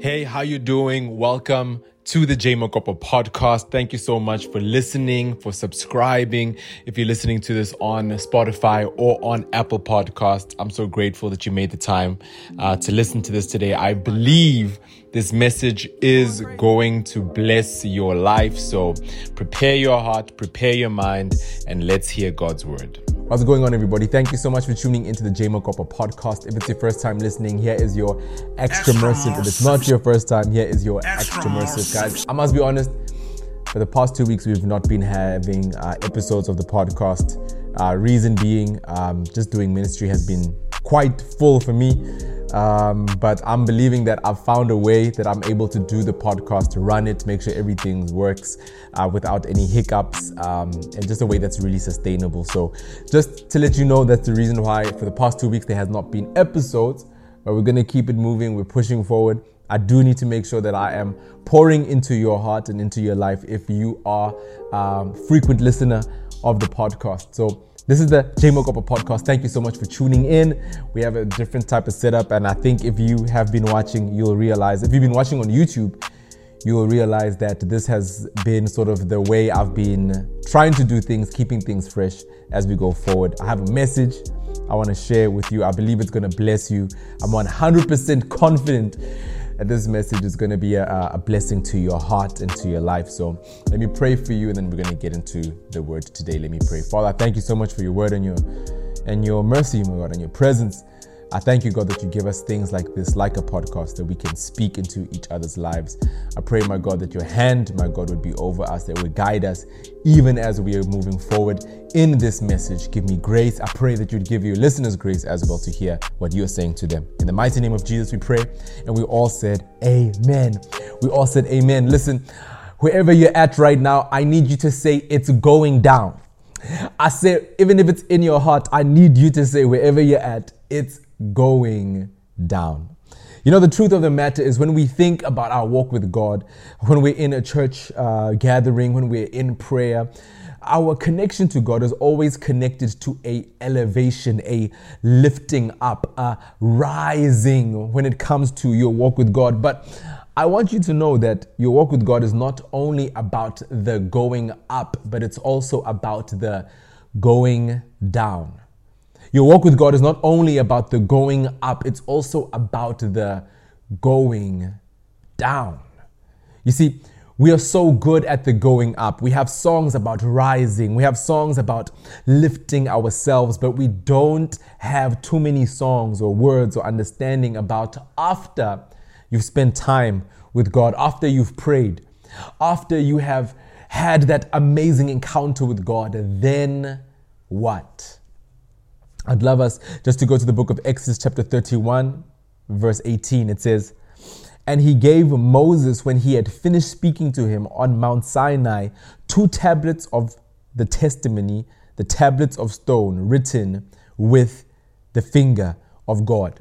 Hey, how you doing? Welcome to the J Mokopo podcast. Thank you so much for listening, for subscribing. If you're listening to this on Spotify or on Apple Podcast, I'm so grateful that you made the time uh, to listen to this today. I believe this message is going to bless your life. So prepare your heart, prepare your mind, and let's hear God's word. What's going on, everybody? Thank you so much for tuning into the J Mokopo podcast. If it's your first time listening, here is your extra, extra mercy. If it's not your first time, here is your extra, extra mercy, guys. I must be honest, for the past two weeks, we've not been having uh, episodes of the podcast. Uh, reason being, um, just doing ministry has been quite full for me. Um, but I'm believing that I've found a way that I'm able to do the podcast, to run it, make sure everything works uh, without any hiccups, um, and just a way that's really sustainable. So, just to let you know, that's the reason why for the past two weeks there has not been episodes, but we're gonna keep it moving. We're pushing forward. I do need to make sure that I am pouring into your heart and into your life if you are a um, frequent listener of the podcast. So this is the J Mokopo podcast. Thank you so much for tuning in. We have a different type of setup, and I think if you have been watching, you'll realize if you've been watching on YouTube, you will realize that this has been sort of the way I've been trying to do things, keeping things fresh as we go forward. I have a message I want to share with you. I believe it's going to bless you. I'm 100% confident that this message is going to be a, a, blessing to your heart and to your life. So let me pray for you, and then we're going to get into the word today. Let me pray. Father, thank you so much for your word and your and your mercy, my God, and your presence. I thank you, God, that you give us things like this, like a podcast, that we can speak into each other's lives. I pray, my God, that your hand, my God, would be over us, that would guide us even as we are moving forward in this message. Give me grace. I pray that you'd give your listeners grace as well to hear what you're saying to them. In the mighty name of Jesus, we pray. And we all said, Amen. We all said, Amen. Listen, wherever you're at right now, I need you to say, It's going down. I say, even if it's in your heart, I need you to say, wherever you're at, it's going down. You know, the truth of the matter is when we think about our walk with God, when we're in a church uh, gathering, when we're in prayer, our connection to God is always connected to a elevation, a lifting up, a rising when it comes to your walk with God. But I want you to know that your walk with God is not only about the going up, but it's also about the going down. Your walk with God is not only about the going up, it's also about the going down. You see, we are so good at the going up. We have songs about rising. We have songs about lifting ourselves, but we don't have too many songs or words or understanding about after you've spent time with God, after you've prayed, after you have had that amazing encounter with God, then what? I'd love us just to go to the book of Exodus, chapter 31, verse 18. It says, And he gave Moses, when he had finished speaking to him on Mount Sinai, two tablets of the testimony, the tablets of stone written with the finger of God.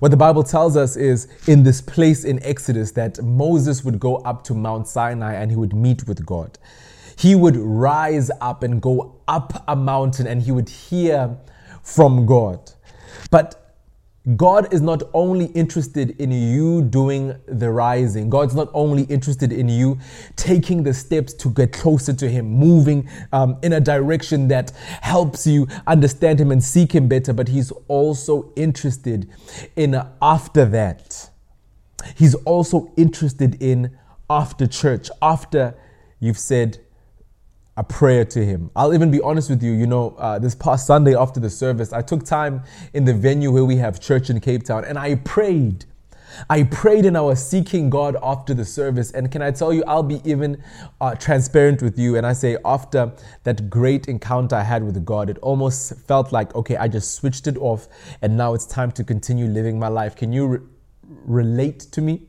What the Bible tells us is in this place in Exodus that Moses would go up to Mount Sinai and he would meet with God. He would rise up and go up a mountain and he would hear from God. But God is not only interested in you doing the rising. God's not only interested in you taking the steps to get closer to Him, moving um, in a direction that helps you understand Him and seek Him better, but He's also interested in after that. He's also interested in after church, after you've said, a prayer to him. I'll even be honest with you, you know, uh, this past Sunday after the service, I took time in the venue where we have church in Cape Town and I prayed. I prayed and I was seeking God after the service. And can I tell you, I'll be even uh, transparent with you. And I say, after that great encounter I had with God, it almost felt like, okay, I just switched it off and now it's time to continue living my life. Can you re- relate to me?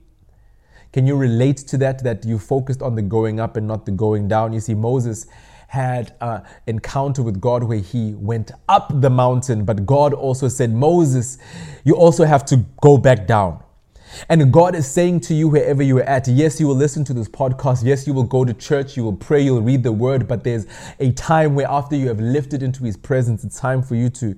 Can you relate to that? That you focused on the going up and not the going down? You see, Moses had an encounter with God where he went up the mountain, but God also said, Moses, you also have to go back down. And God is saying to you, wherever you are at, yes, you will listen to this podcast. Yes, you will go to church. You will pray. You'll read the word. But there's a time where, after you have lifted into His presence, it's time for you to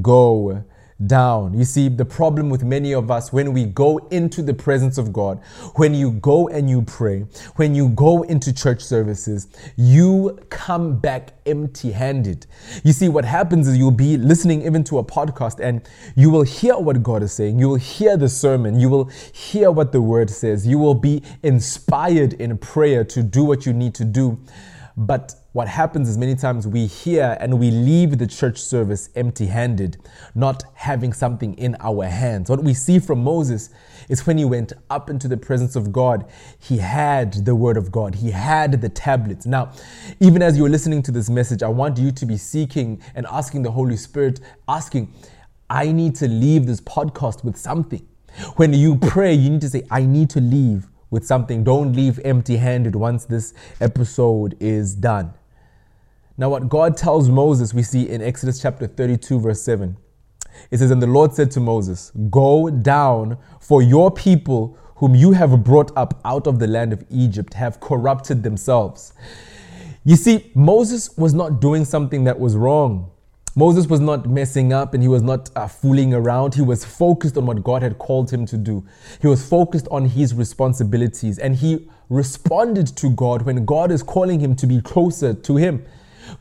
go down. You see, the problem with many of us when we go into the presence of God, when you go and you pray, when you go into church services, you come back empty handed. You see, what happens is you'll be listening even to a podcast and you will hear what God is saying. You will hear the sermon. You will hear what the word says. You will be inspired in prayer to do what you need to do. But what happens is many times we hear and we leave the church service empty handed, not having something in our hands. What we see from Moses is when he went up into the presence of God, he had the word of God, he had the tablets. Now, even as you're listening to this message, I want you to be seeking and asking the Holy Spirit, asking, I need to leave this podcast with something. When you pray, you need to say, I need to leave with something. Don't leave empty handed once this episode is done. Now, what God tells Moses, we see in Exodus chapter 32, verse 7. It says, And the Lord said to Moses, Go down, for your people whom you have brought up out of the land of Egypt have corrupted themselves. You see, Moses was not doing something that was wrong. Moses was not messing up and he was not uh, fooling around. He was focused on what God had called him to do. He was focused on his responsibilities and he responded to God when God is calling him to be closer to him.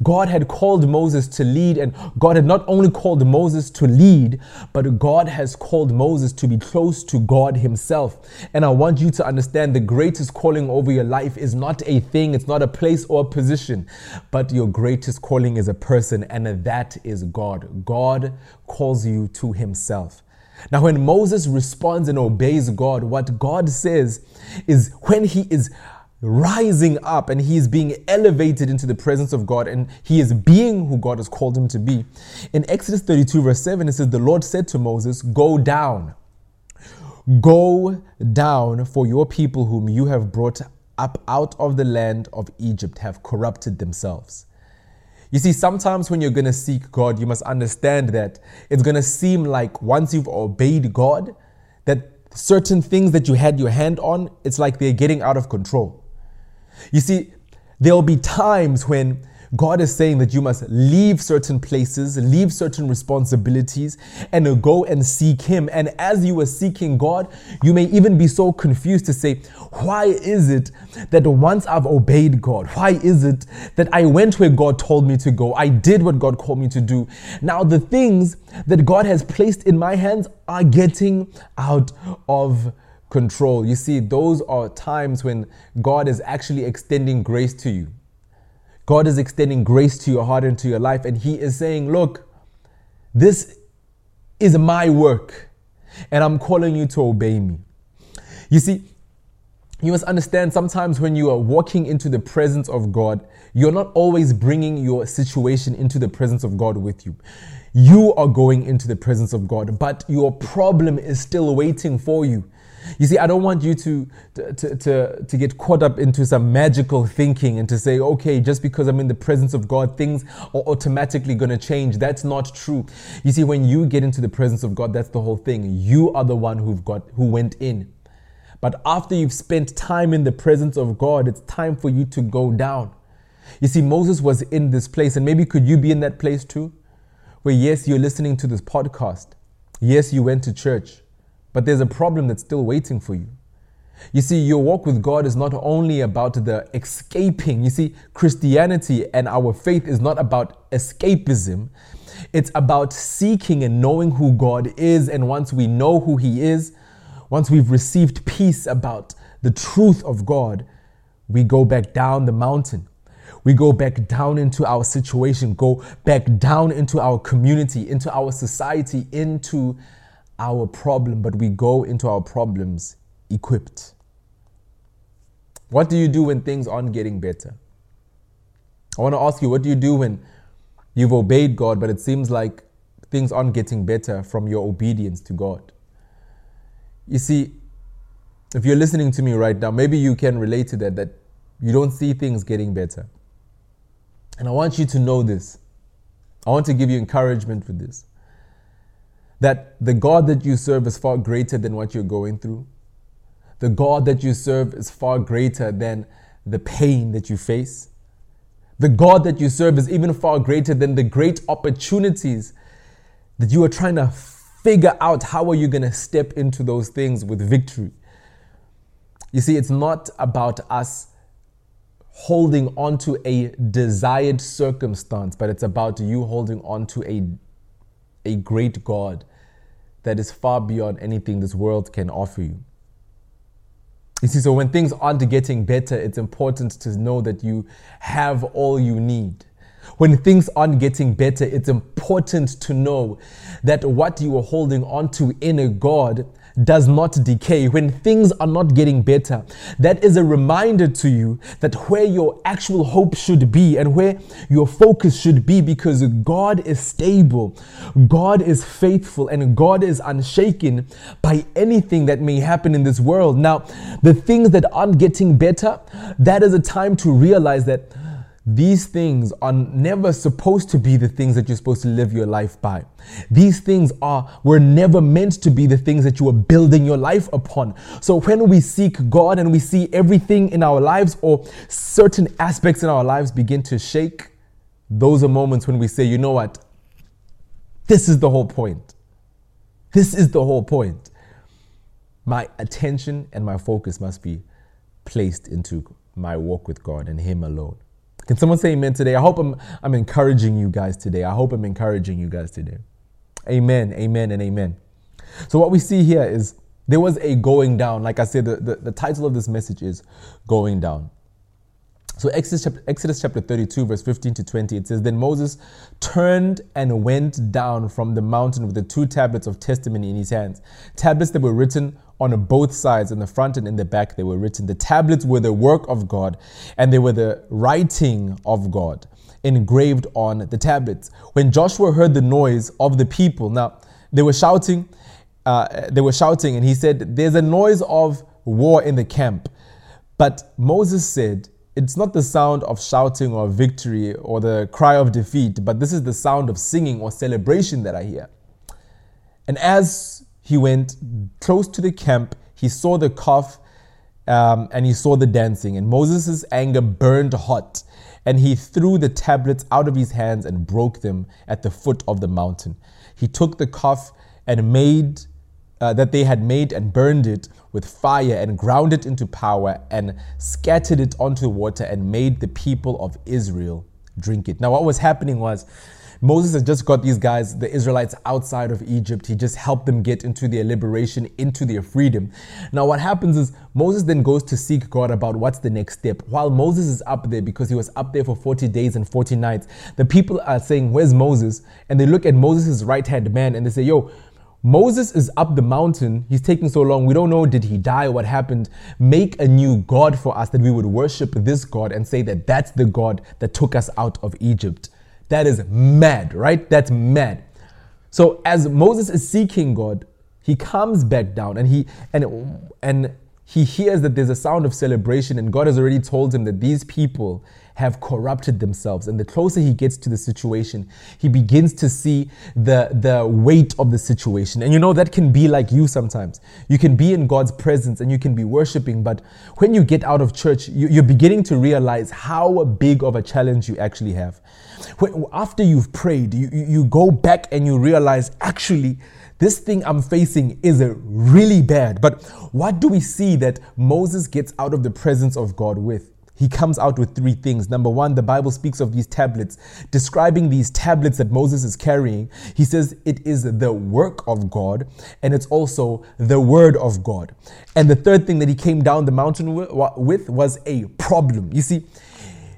God had called Moses to lead, and God had not only called Moses to lead, but God has called Moses to be close to God Himself. And I want you to understand the greatest calling over your life is not a thing, it's not a place or a position, but your greatest calling is a person, and that is God. God calls you to Himself. Now, when Moses responds and obeys God, what God says is when he is rising up and he is being elevated into the presence of God and he is being who God has called him to be. In Exodus 32, verse 7, it says, The Lord said to Moses, Go down, go down, for your people whom you have brought up out of the land of Egypt have corrupted themselves. You see, sometimes when you're going to seek God, you must understand that it's going to seem like once you've obeyed God, that certain things that you had your hand on, it's like they're getting out of control. You see, there'll be times when God is saying that you must leave certain places, leave certain responsibilities, and go and seek Him. And as you are seeking God, you may even be so confused to say, Why is it that once I've obeyed God, why is it that I went where God told me to go? I did what God called me to do. Now, the things that God has placed in my hands are getting out of control. You see, those are times when God is actually extending grace to you. God is extending grace to your heart and to your life, and He is saying, Look, this is my work, and I'm calling you to obey me. You see, you must understand sometimes when you are walking into the presence of God, you're not always bringing your situation into the presence of God with you. You are going into the presence of God, but your problem is still waiting for you. You see, I don't want you to, to, to, to get caught up into some magical thinking and to say, okay, just because I'm in the presence of God, things are automatically going to change. That's not true. You see, when you get into the presence of God, that's the whole thing. You are the one who've got, who went in. But after you've spent time in the presence of God, it's time for you to go down. You see, Moses was in this place, and maybe could you be in that place too? Where, yes, you're listening to this podcast. Yes, you went to church. But there's a problem that's still waiting for you. You see, your walk with God is not only about the escaping. You see, Christianity and our faith is not about escapism. It's about seeking and knowing who God is. And once we know who He is, once we've received peace about the truth of God, we go back down the mountain. We go back down into our situation, go back down into our community, into our society, into our problem, but we go into our problems equipped. What do you do when things aren't getting better? I want to ask you, what do you do when you've obeyed God, but it seems like things aren't getting better from your obedience to God? You see, if you're listening to me right now, maybe you can relate to that, that you don't see things getting better. And I want you to know this. I want to give you encouragement with this that the God that you serve is far greater than what you're going through. The God that you serve is far greater than the pain that you face. The God that you serve is even far greater than the great opportunities that you are trying to figure out how are you going to step into those things with victory. You see, it's not about us holding on to a desired circumstance, but it's about you holding on to a, a great God that is far beyond anything this world can offer you. You see, so when things aren't getting better, it's important to know that you have all you need. When things aren't getting better, it's important to know that what you are holding on to in a God does not decay, when things are not getting better, that is a reminder to you that where your actual hope should be and where your focus should be because God is stable, God is faithful, and God is unshaken by anything that may happen in this world. Now, the things that aren't getting better, that is a time to realize that these things are never supposed to be the things that you're supposed to live your life by. These things are were never meant to be the things that you are building your life upon. So when we seek God and we see everything in our lives or certain aspects in our lives begin to shake, those are moments when we say, you know what? This is the whole point. This is the whole point. My attention and my focus must be placed into my walk with God and Him alone. Can someone say amen today? I hope I'm, I'm encouraging you guys today. I hope I'm encouraging you guys today. Amen, amen, and amen. So, what we see here is there was a going down. Like I said, the, the, the title of this message is Going Down. So, Exodus chapter, Exodus chapter 32, verse 15 to 20, it says, Then Moses turned and went down from the mountain with the two tablets of testimony in his hands, tablets that were written on both sides, in the front and in the back, they were written. The tablets were the work of God, and they were the writing of God engraved on the tablets. When Joshua heard the noise of the people, now they were shouting, uh, they were shouting, and he said, There's a noise of war in the camp. But Moses said, It's not the sound of shouting or victory or the cry of defeat, but this is the sound of singing or celebration that I hear. And as he went close to the camp. He saw the calf um, and he saw the dancing. And Moses' anger burned hot. And he threw the tablets out of his hands and broke them at the foot of the mountain. He took the calf and made uh, that they had made and burned it with fire and ground it into power and scattered it onto the water and made the people of Israel drink it. Now, what was happening was Moses has just got these guys, the Israelites, outside of Egypt. He just helped them get into their liberation, into their freedom. Now, what happens is Moses then goes to seek God about what's the next step. While Moses is up there, because he was up there for 40 days and 40 nights, the people are saying, Where's Moses? And they look at Moses' right hand man and they say, Yo, Moses is up the mountain. He's taking so long. We don't know, did he die? What happened? Make a new God for us that we would worship this God and say that that's the God that took us out of Egypt. That is mad, right? That's mad. So as Moses is seeking God, he comes back down and he and and he hears that there's a sound of celebration and God has already told him that these people have corrupted themselves. And the closer he gets to the situation, he begins to see the, the weight of the situation. And you know, that can be like you sometimes. You can be in God's presence and you can be worshiping, but when you get out of church, you, you're beginning to realize how big of a challenge you actually have. When, after you've prayed, you, you go back and you realize actually, this thing I'm facing is really bad. But what do we see that Moses gets out of the presence of God with? He comes out with three things. Number one, the Bible speaks of these tablets, describing these tablets that Moses is carrying. He says it is the work of God and it's also the word of God. And the third thing that he came down the mountain with was a problem. You see,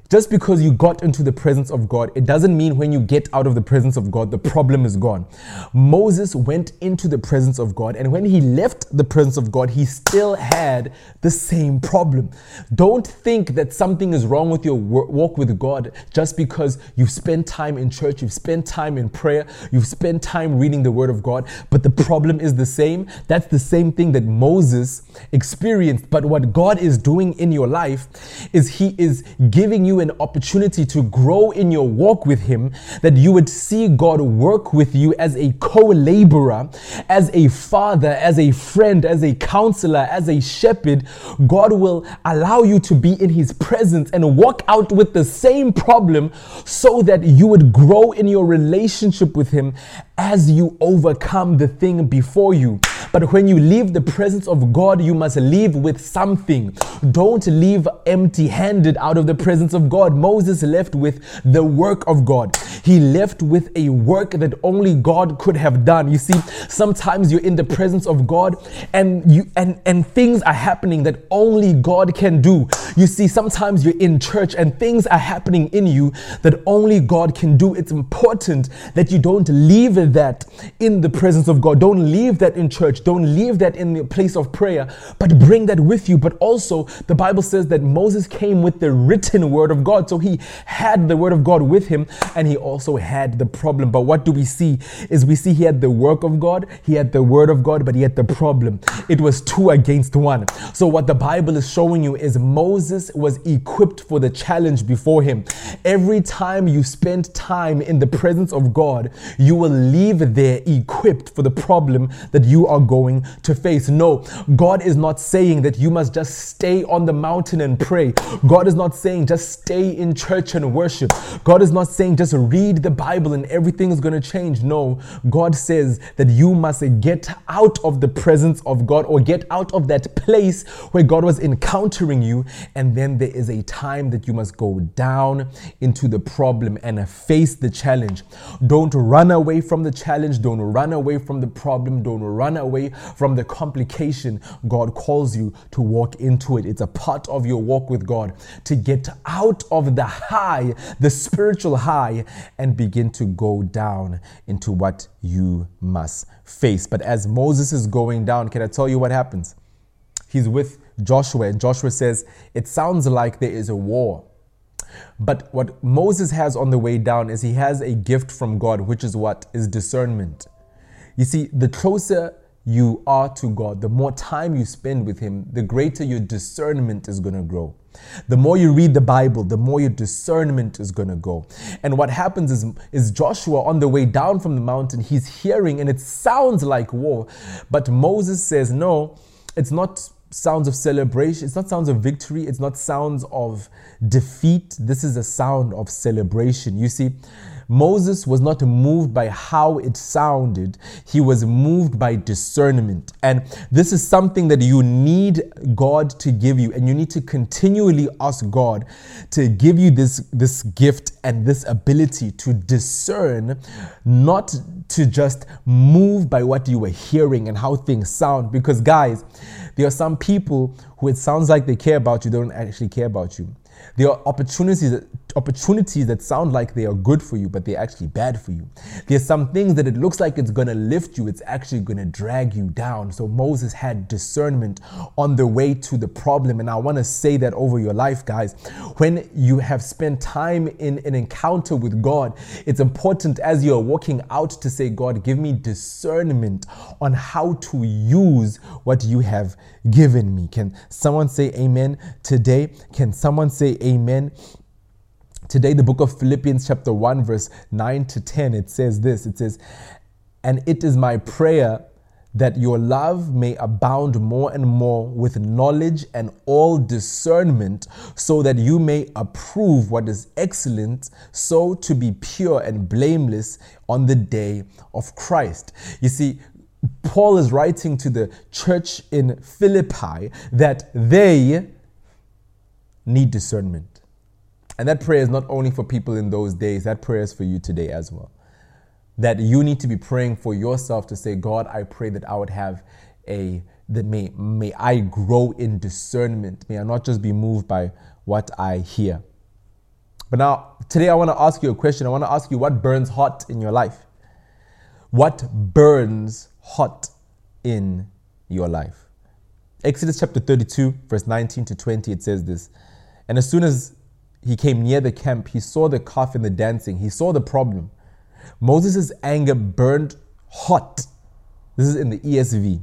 just because you got into the presence of God, it doesn't mean when you get out of the presence of God, the problem is gone. Moses went into the presence of God, and when he left the presence of God, he still had the same problem. Don't think that something is wrong with your walk with God just because you've spent time in church, you've spent time in prayer, you've spent time reading the Word of God, but the problem is the same. That's the same thing that Moses experienced. But what God is doing in your life is He is giving you an opportunity to grow in your walk with Him, that you would see God work with you as a co laborer, as a father, as a friend, as a counselor, as a shepherd. God will allow you to be in His presence and walk out with the same problem so that you would grow in your relationship with Him as you overcome the thing before you. But when you leave the presence of God, you must leave with something. Don't leave empty handed out of the presence of God. Moses left with the work of God. He left with a work that only God could have done. You see, sometimes you're in the presence of God and you and and things are happening that only God can do. You see, sometimes you're in church and things are happening in you that only God can do. It's important that you don't leave that in the presence of God. Don't leave that in church. Don't leave that in the place of prayer, but bring that with you. But also, the Bible says that Moses came with the written word of God. So he had the word of God with him and he also had the problem. But what do we see? Is we see he had the work of God, he had the word of God, but he had the problem. It was two against one. So, what the Bible is showing you is Moses was equipped for the challenge before him. Every time you spend time in the presence of God, you will leave there equipped for the problem that you are going to face. No, God is not saying that you must just stay on the mountain and pray. God is not saying just stay in church and worship. God is not saying just read the Bible and everything is going to change. No, God says that you must get out of the presence of God or get out of that place where God was encountering you. And then there is a time that you must go down into the problem and face the challenge. Don't run away from the challenge. Don't run away from the problem. Don't run away from the complication. God calls you to walk into it. It's a part of your walk with God to get out of the high, the spiritual high, and begin to go down into what you must face. But as Moses is going down, can I tell you what happens? He's with Joshua, and Joshua says, It sounds like there is a war. But what Moses has on the way down is he has a gift from God, which is what? Is discernment. You see, the closer you are to God, the more time you spend with Him, the greater your discernment is going to grow. The more you read the Bible, the more your discernment is going to go. And what happens is, is Joshua on the way down from the mountain, he's hearing and it sounds like war. But Moses says, no, it's not sounds of celebration. It's not sounds of victory. It's not sounds of defeat. This is a sound of celebration. You see, Moses was not moved by how it sounded, he was moved by discernment. And this is something that you need God to give you, and you need to continually ask God to give you this, this gift and this ability to discern, not to just move by what you were hearing and how things sound. Because, guys, there are some people who it sounds like they care about you, don't actually care about you. There are opportunities that, opportunities that sound like they are good for you, but they're actually bad for you. There's some things that it looks like it's going to lift you, it's actually going to drag you down. So Moses had discernment on the way to the problem. And I want to say that over your life, guys. When you have spent time in an encounter with God, it's important as you're walking out to say, God, give me discernment on how to use what you have given me. Can someone say amen today? Can someone say amen? Today, the book of Philippians, chapter 1, verse 9 to 10, it says this it says, And it is my prayer that your love may abound more and more with knowledge and all discernment, so that you may approve what is excellent, so to be pure and blameless on the day of Christ. You see, Paul is writing to the church in Philippi that they need discernment. And that prayer is not only for people in those days, that prayer is for you today as well. That you need to be praying for yourself to say, God, I pray that I would have a, that may, may I grow in discernment. May I not just be moved by what I hear. But now, today I want to ask you a question. I want to ask you what burns hot in your life? What burns hot in your life. Exodus chapter 32, verse 19 to 20, it says this. And as soon as he came near the camp, he saw the calf and the dancing. He saw the problem. Moses' anger burned hot. This is in the ESV.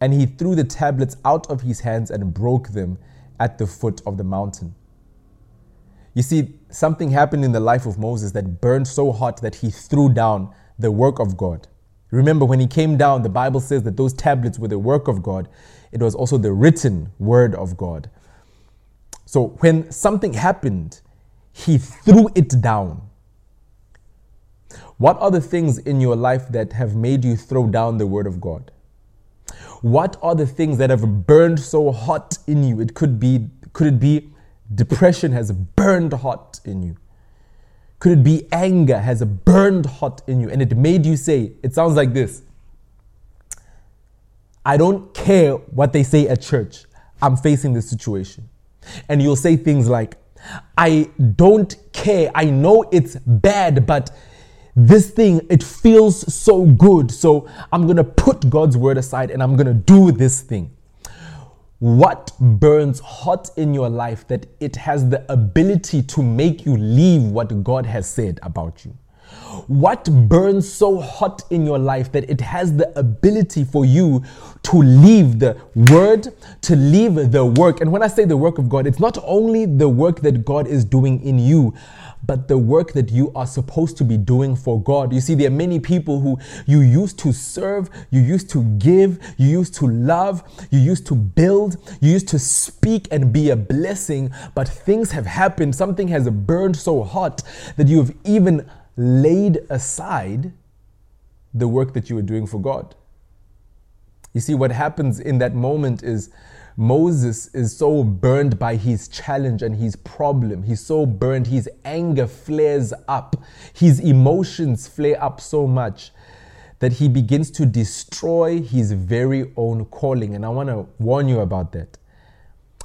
And he threw the tablets out of his hands and broke them at the foot of the mountain. You see, something happened in the life of Moses that burned so hot that he threw down the work of God. Remember, when he came down, the Bible says that those tablets were the work of God. It was also the written word of God. So when something happened, he threw it down. What are the things in your life that have made you throw down the word of God? What are the things that have burned so hot in you? It could be could it be depression has burned hot in you? Could it be anger has burned hot in you and it made you say, it sounds like this I don't care what they say at church. I'm facing this situation. And you'll say things like, I don't care. I know it's bad, but this thing, it feels so good. So I'm going to put God's word aside and I'm going to do this thing. What burns hot in your life that it has the ability to make you leave what God has said about you? What burns so hot in your life that it has the ability for you to leave the word, to leave the work? And when I say the work of God, it's not only the work that God is doing in you, but the work that you are supposed to be doing for God. You see, there are many people who you used to serve, you used to give, you used to love, you used to build, you used to speak and be a blessing, but things have happened. Something has burned so hot that you have even laid aside the work that you were doing for God. You see, what happens in that moment is Moses is so burned by his challenge and his problem. He's so burned, his anger flares up, his emotions flare up so much that he begins to destroy his very own calling. And I want to warn you about that.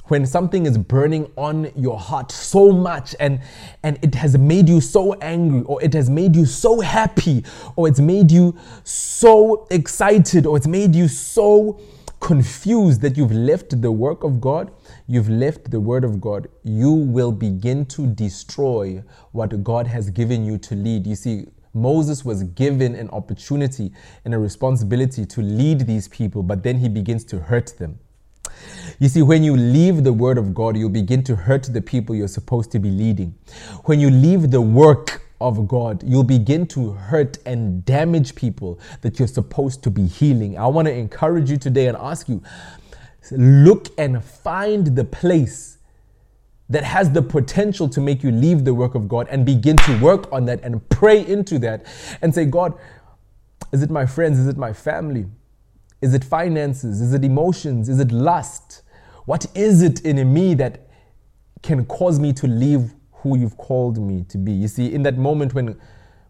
When something is burning on your heart so much and, and it has made you so angry, or it has made you so happy, or it's made you so excited, or it's made you so confused that you've left the work of God, you've left the word of God, you will begin to destroy what God has given you to lead. You see, Moses was given an opportunity and a responsibility to lead these people, but then he begins to hurt them. You see, when you leave the word of God, you begin to hurt the people you're supposed to be leading. When you leave the work of God, you'll begin to hurt and damage people that you're supposed to be healing. I want to encourage you today and ask you look and find the place that has the potential to make you leave the work of God and begin to work on that and pray into that and say, God, is it my friends? Is it my family? Is it finances? Is it emotions? Is it lust? What is it in me that can cause me to leave who you've called me to be. You see, in that moment when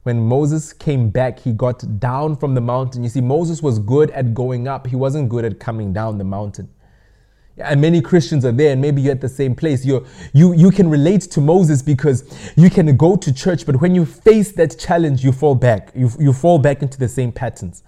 when Moses came back, he got down from the mountain. You see, Moses was good at going up, he wasn't good at coming down the mountain. And many Christians are there, and maybe you're at the same place. you you, you can relate to Moses because you can go to church, but when you face that challenge, you fall back. You, you fall back into the same patterns.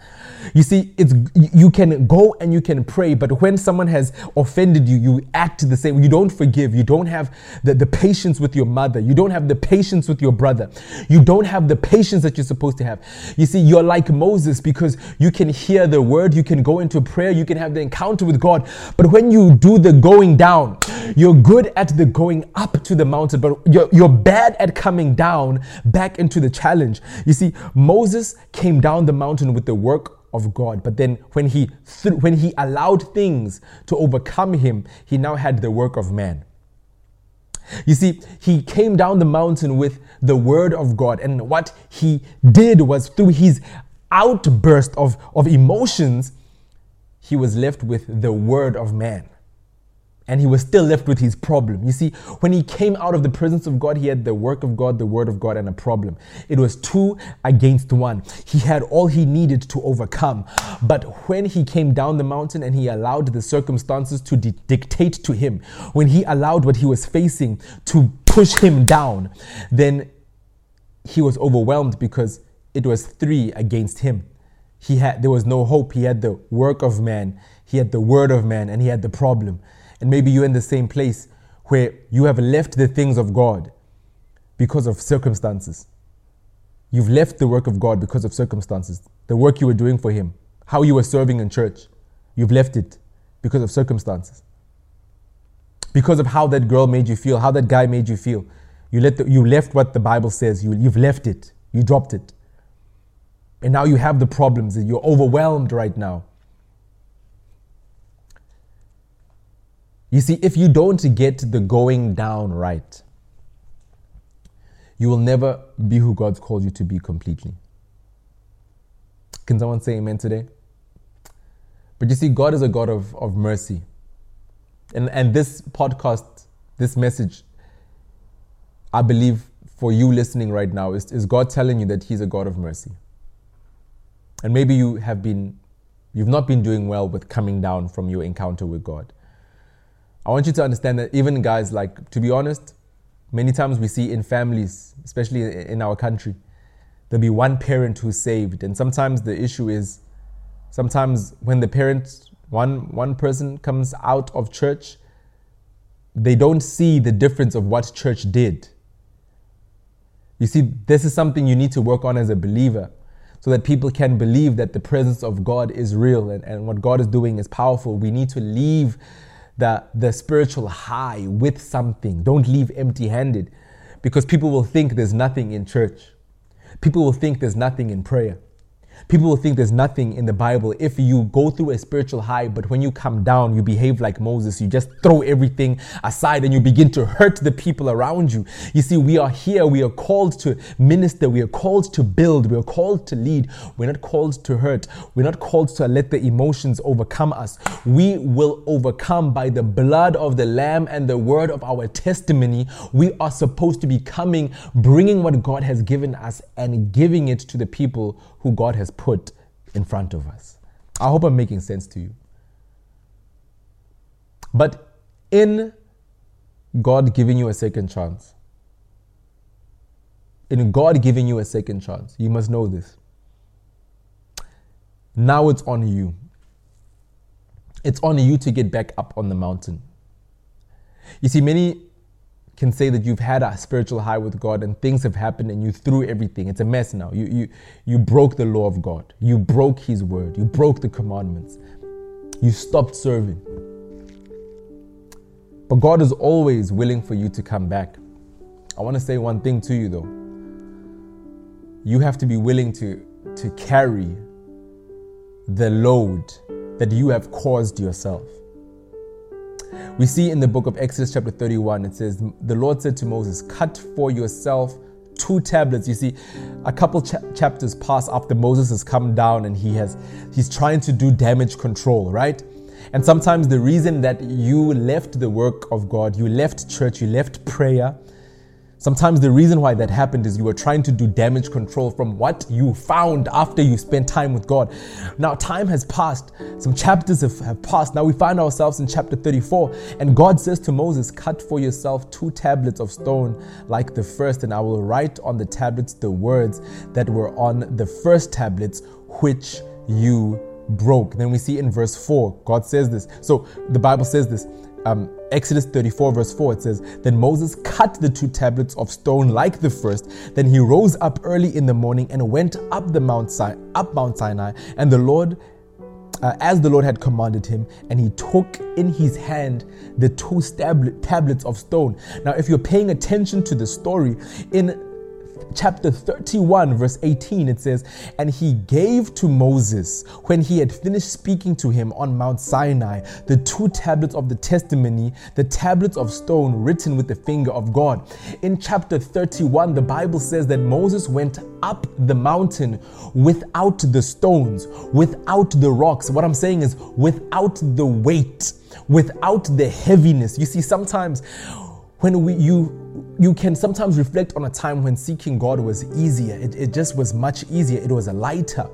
You see, it's you can go and you can pray, but when someone has offended you, you act the same. You don't forgive. You don't have the, the patience with your mother. You don't have the patience with your brother. You don't have the patience that you're supposed to have. You see, you're like Moses because you can hear the word, you can go into prayer, you can have the encounter with God, but when you do the going down. You're good at the going up to the mountain, but you're, you're bad at coming down back into the challenge. You see, Moses came down the mountain with the work of God, but then when he th- when he allowed things to overcome him, he now had the work of man. You see, he came down the mountain with the word of God, and what he did was through his outburst of, of emotions, he was left with the word of man and he was still left with his problem. You see, when he came out of the presence of God, he had the work of God, the word of God, and a problem. It was two against one. He had all he needed to overcome. But when he came down the mountain and he allowed the circumstances to di- dictate to him, when he allowed what he was facing to push him down, then he was overwhelmed because it was three against him. He had there was no hope. He had the work of man, he had the word of man, and he had the problem. And maybe you're in the same place where you have left the things of God because of circumstances. You've left the work of God because of circumstances. The work you were doing for Him, how you were serving in church, you've left it because of circumstances. Because of how that girl made you feel, how that guy made you feel. You, let the, you left what the Bible says, you, you've left it, you dropped it. And now you have the problems, and you're overwhelmed right now. You see, if you don't get the going down right, you will never be who God's called you to be completely. Can someone say amen today? But you see, God is a God of, of mercy. And, and this podcast, this message, I believe for you listening right now, is, is God telling you that He's a God of mercy. And maybe you have been, you've not been doing well with coming down from your encounter with God. I want you to understand that even guys, like, to be honest, many times we see in families, especially in our country, there'll be one parent who's saved. And sometimes the issue is, sometimes when the parent, one, one person comes out of church, they don't see the difference of what church did. You see, this is something you need to work on as a believer so that people can believe that the presence of God is real and, and what God is doing is powerful. We need to leave the, the spiritual high with something. Don't leave empty handed because people will think there's nothing in church. People will think there's nothing in prayer. People will think there's nothing in the Bible if you go through a spiritual high, but when you come down, you behave like Moses. You just throw everything aside and you begin to hurt the people around you. You see, we are here. We are called to minister. We are called to build. We are called to lead. We're not called to hurt. We're not called to let the emotions overcome us. We will overcome by the blood of the Lamb and the word of our testimony. We are supposed to be coming, bringing what God has given us and giving it to the people who God has put in front of us. I hope I'm making sense to you. But in God giving you a second chance, in God giving you a second chance, you must know this. Now it's on you. It's on you to get back up on the mountain. You see, many can say that you've had a spiritual high with God and things have happened and you threw everything. It's a mess now. You, you, you broke the law of God. You broke His word. You broke the commandments. You stopped serving. But God is always willing for you to come back. I want to say one thing to you though. You have to be willing to, to carry the load that you have caused yourself. We see in the book of Exodus, chapter 31, it says, The Lord said to Moses, Cut for yourself two tablets. You see, a couple cha- chapters pass after Moses has come down and he has he's trying to do damage control, right? And sometimes the reason that you left the work of God, you left church, you left prayer, Sometimes the reason why that happened is you were trying to do damage control from what you found after you spent time with God. Now, time has passed, some chapters have, have, passed. Now we find ourselves in chapter 34, and God says to Moses, Cut for yourself two tablets of stone like the first, and I will write on the tablets the words that were on the first tablets, which you broke. Then we see in verse 4, God says this. So the Bible says this um, Exodus 34, verse 4, it says, Then Moses cut the two tablets of stone like the first. Then he rose up early in the morning and went up the Mount Sinai, up Mount Sinai, and the Lord uh, as the Lord had commanded him, and he took in his hand the two tablets of stone. Now, if you're paying attention to the story, in chapter 31, verse 18, it says, And he gave to Moses, when he had finished speaking to him on Mount Sinai, the two tablets of the testimony, the tablets of stone written with the finger of God. In chapter 31, the Bible says that Moses went up the mountain without the stones, without the rocks. What I'm saying is, without the weight, without the heaviness. You see, sometimes when we, you you can sometimes reflect on a time when seeking God was easier. It, it just was much easier. It was lighter.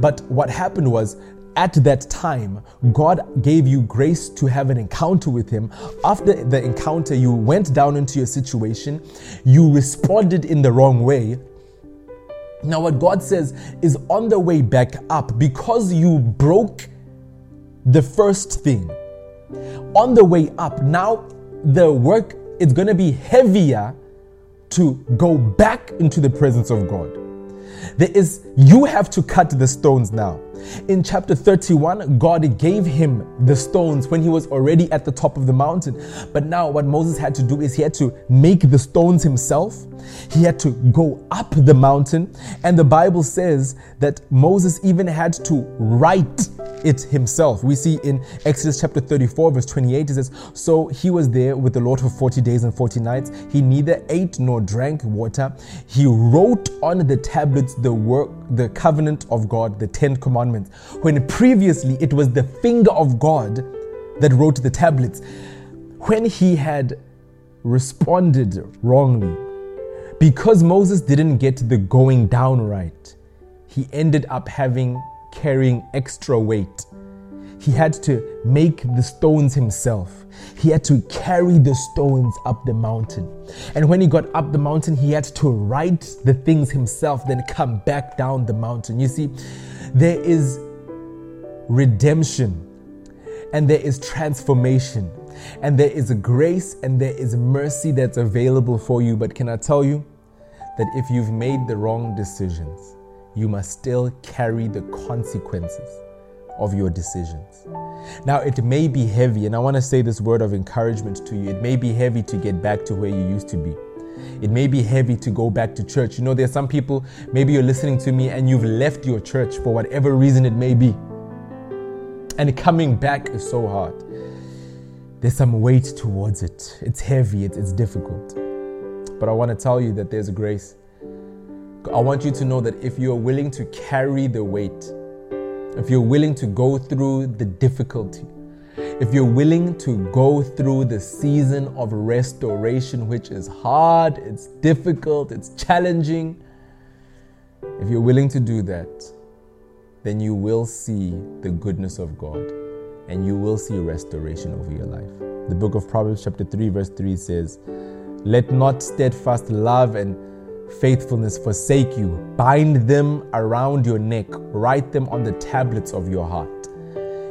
But what happened was, at that time, God gave you grace to have an encounter with Him. After the encounter, you went down into your situation, you responded in the wrong way. Now, what God says is on the way back up because you broke the first thing. On the way up, now the work it's going to be heavier to go back into the presence of God. There is, you have to cut the stones now. In chapter 31, God gave him the stones when he was already at the top of the mountain. But now, what Moses had to do is he had to make the stones himself. He had to go up the mountain. And the Bible says that Moses even had to write it himself. We see in Exodus chapter 34, verse 28, it says, So he was there with the Lord for 40 days and 40 nights. He neither ate nor drank water. He wrote on the tablets the work, the covenant of God, the Ten Commandments, when previously it was the finger of God that wrote the tablets. When he had responded wrongly, because Moses didn't get the going down right, he ended up having carrying extra weight. He had to make the stones himself. He had to carry the stones up the mountain. And when he got up the mountain, he had to write the things himself, then come back down the mountain. You see, there is redemption and there is transformation and there is a grace and there is mercy that's available for you. But can I tell you that if you've made the wrong decisions, you must still carry the consequences of your decisions. Now, it may be heavy, and I want to say this word of encouragement to you. It may be heavy to get back to where you used to be. It may be heavy to go back to church. You know, there's some people, maybe you're listening to me and you've left your church for whatever reason it may be. And coming back is so hard. There's some weight towards it. It's heavy, it's, it's difficult. But I want to tell you that there's grace I want you to know that if you're willing to carry the weight, if you're willing to go through the difficulty, if you're willing to go through the season of restoration, which is hard, it's difficult, it's challenging, if you're willing to do that, then you will see the goodness of God and you will see restoration over your life. The book of Proverbs, chapter 3, verse 3 says, Let not steadfast love and faithfulness forsake you. Bind them around your neck, write them on the tablets of your heart.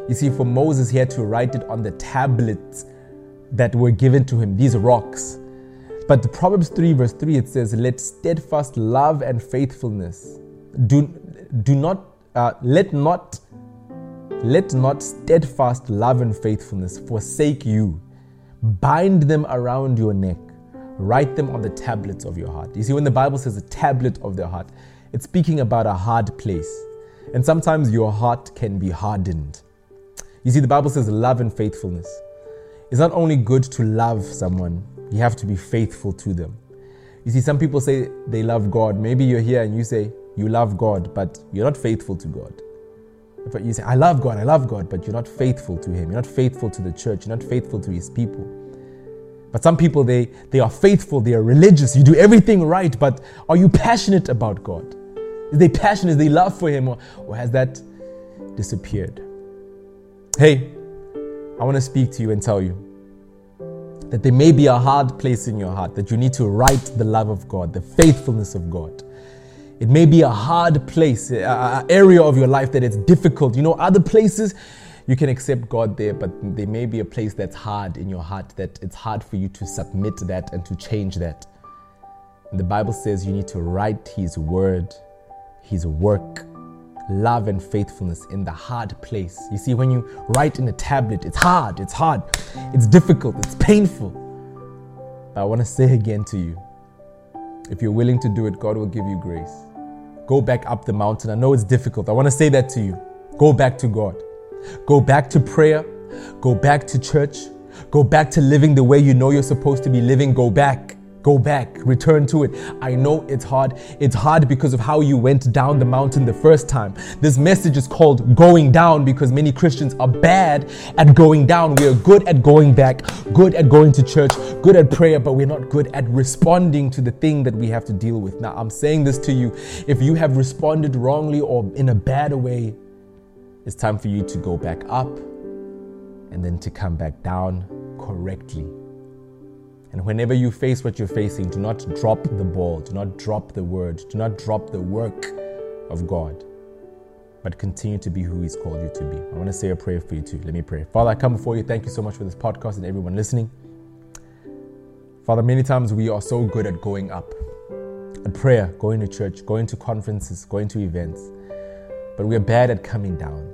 You see, for Moses, he had to write it on the tablets that were given to him, these rocks. But Proverbs 3, verse 3, it says, Let steadfast love and faithfulness do, do not, uh, let not, let not steadfast love and faithfulness forsake you. Bind them around your neck Write them on the tablets of your heart. You see, when the Bible says a tablet of the heart, it's speaking about a hard place. And sometimes your heart can be hardened. You see, the Bible says love and faithfulness. It's not only good to love someone, you have to be faithful to them. You see, some people say they love God. Maybe you're here and you say you love God, but you're not faithful to God. But you say, I love God, I love God, but you're not faithful to Him. You're not faithful to the church. You're not faithful to His people. But some people, they, they are faithful, they are religious, you do everything right, but are you passionate about God? Is they passionate, is they love for Him, or, or has that disappeared? Hey, I want to speak to you and tell you that there may be a hard place in your heart that you need to write the love of God, the faithfulness of God. It may be a hard place, an area of your life that it's difficult. You know, other places you can accept God there, but there may be a place that's hard in your heart that it's hard for you to submit that and to change that. And the Bible says you need to write His word, His work, love and faithfulness in the hard place. You see, when you write in a tablet, it's hard, it's hard, it's difficult, it's painful. But I want to say again to you if you're willing to do it, God will give you grace. Go back up the mountain. I know it's difficult. I want to say that to you. Go back to God. Go back to prayer. Go back to church. Go back to living the way you know you're supposed to be living. Go back. Go back, return to it. I know it's hard. It's hard because of how you went down the mountain the first time. This message is called going down because many Christians are bad at going down. We are good at going back, good at going to church, good at prayer, but we're not good at responding to the thing that we have to deal with. Now, I'm saying this to you. If you have responded wrongly or in a bad way, it's time for you to go back up and then to come back down correctly. And whenever you face what you're facing, do not drop the ball, do not drop the word, do not drop the work of God, but continue to be who He's called you to be. I want to say a prayer for you too. Let me pray. Father, I come before you. Thank you so much for this podcast and everyone listening. Father, many times we are so good at going up, at prayer, going to church, going to conferences, going to events. But we're bad at coming down,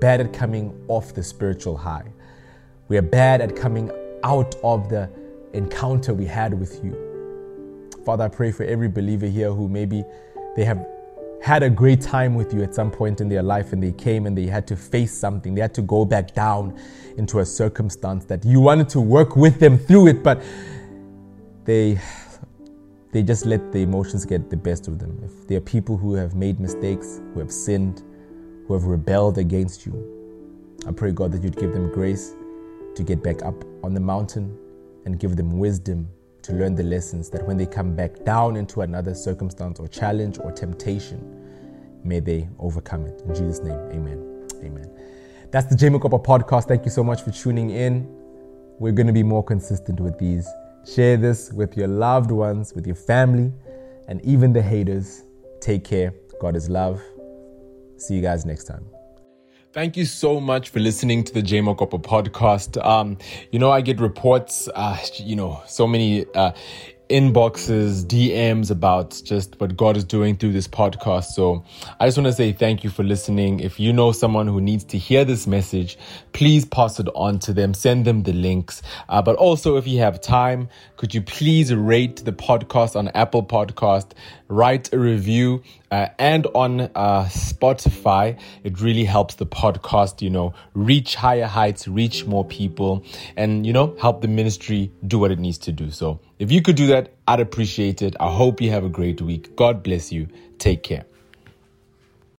bad at coming off the spiritual high. We are bad at coming out of the encounter we had with you. Father, I pray for every believer here who maybe they have had a great time with you at some point in their life and they came and they had to face something. They had to go back down into a circumstance that you wanted to work with them through it, but they they just let the emotions get the best of them. If there are people who have made mistakes, who have sinned, who have rebelled against you, I pray, God, that you'd give them grace to get back up on the mountain and give them wisdom to learn the lessons that when they come back down into another circumstance or challenge or temptation, may they overcome it. In Jesus' name, amen. Amen. That's the J Mokopa podcast. Thank you so much for tuning in. We're going to be more consistent with these. Share this with your loved ones, with your family, and even the haters. Take care. God is love. See you guys next time. Thank you so much for listening to the J Mokopa podcast. Um, you know, I get reports, uh, you know, so many uh, inboxes, DMs about just what God is doing through this podcast. So I just want to say thank you for listening. If you know someone who needs to hear this message, please pass it on to them, send them the links. Uh, but also, if you have time, could you please rate the podcast on Apple Podcast, write a review, uh, and on uh, Spotify. It really helps the podcast, you know, reach higher heights, reach more people, and, you know, help the ministry do what it needs to do. So if you could do that, I'd appreciate it. I hope you have a great week. God bless you. Take care.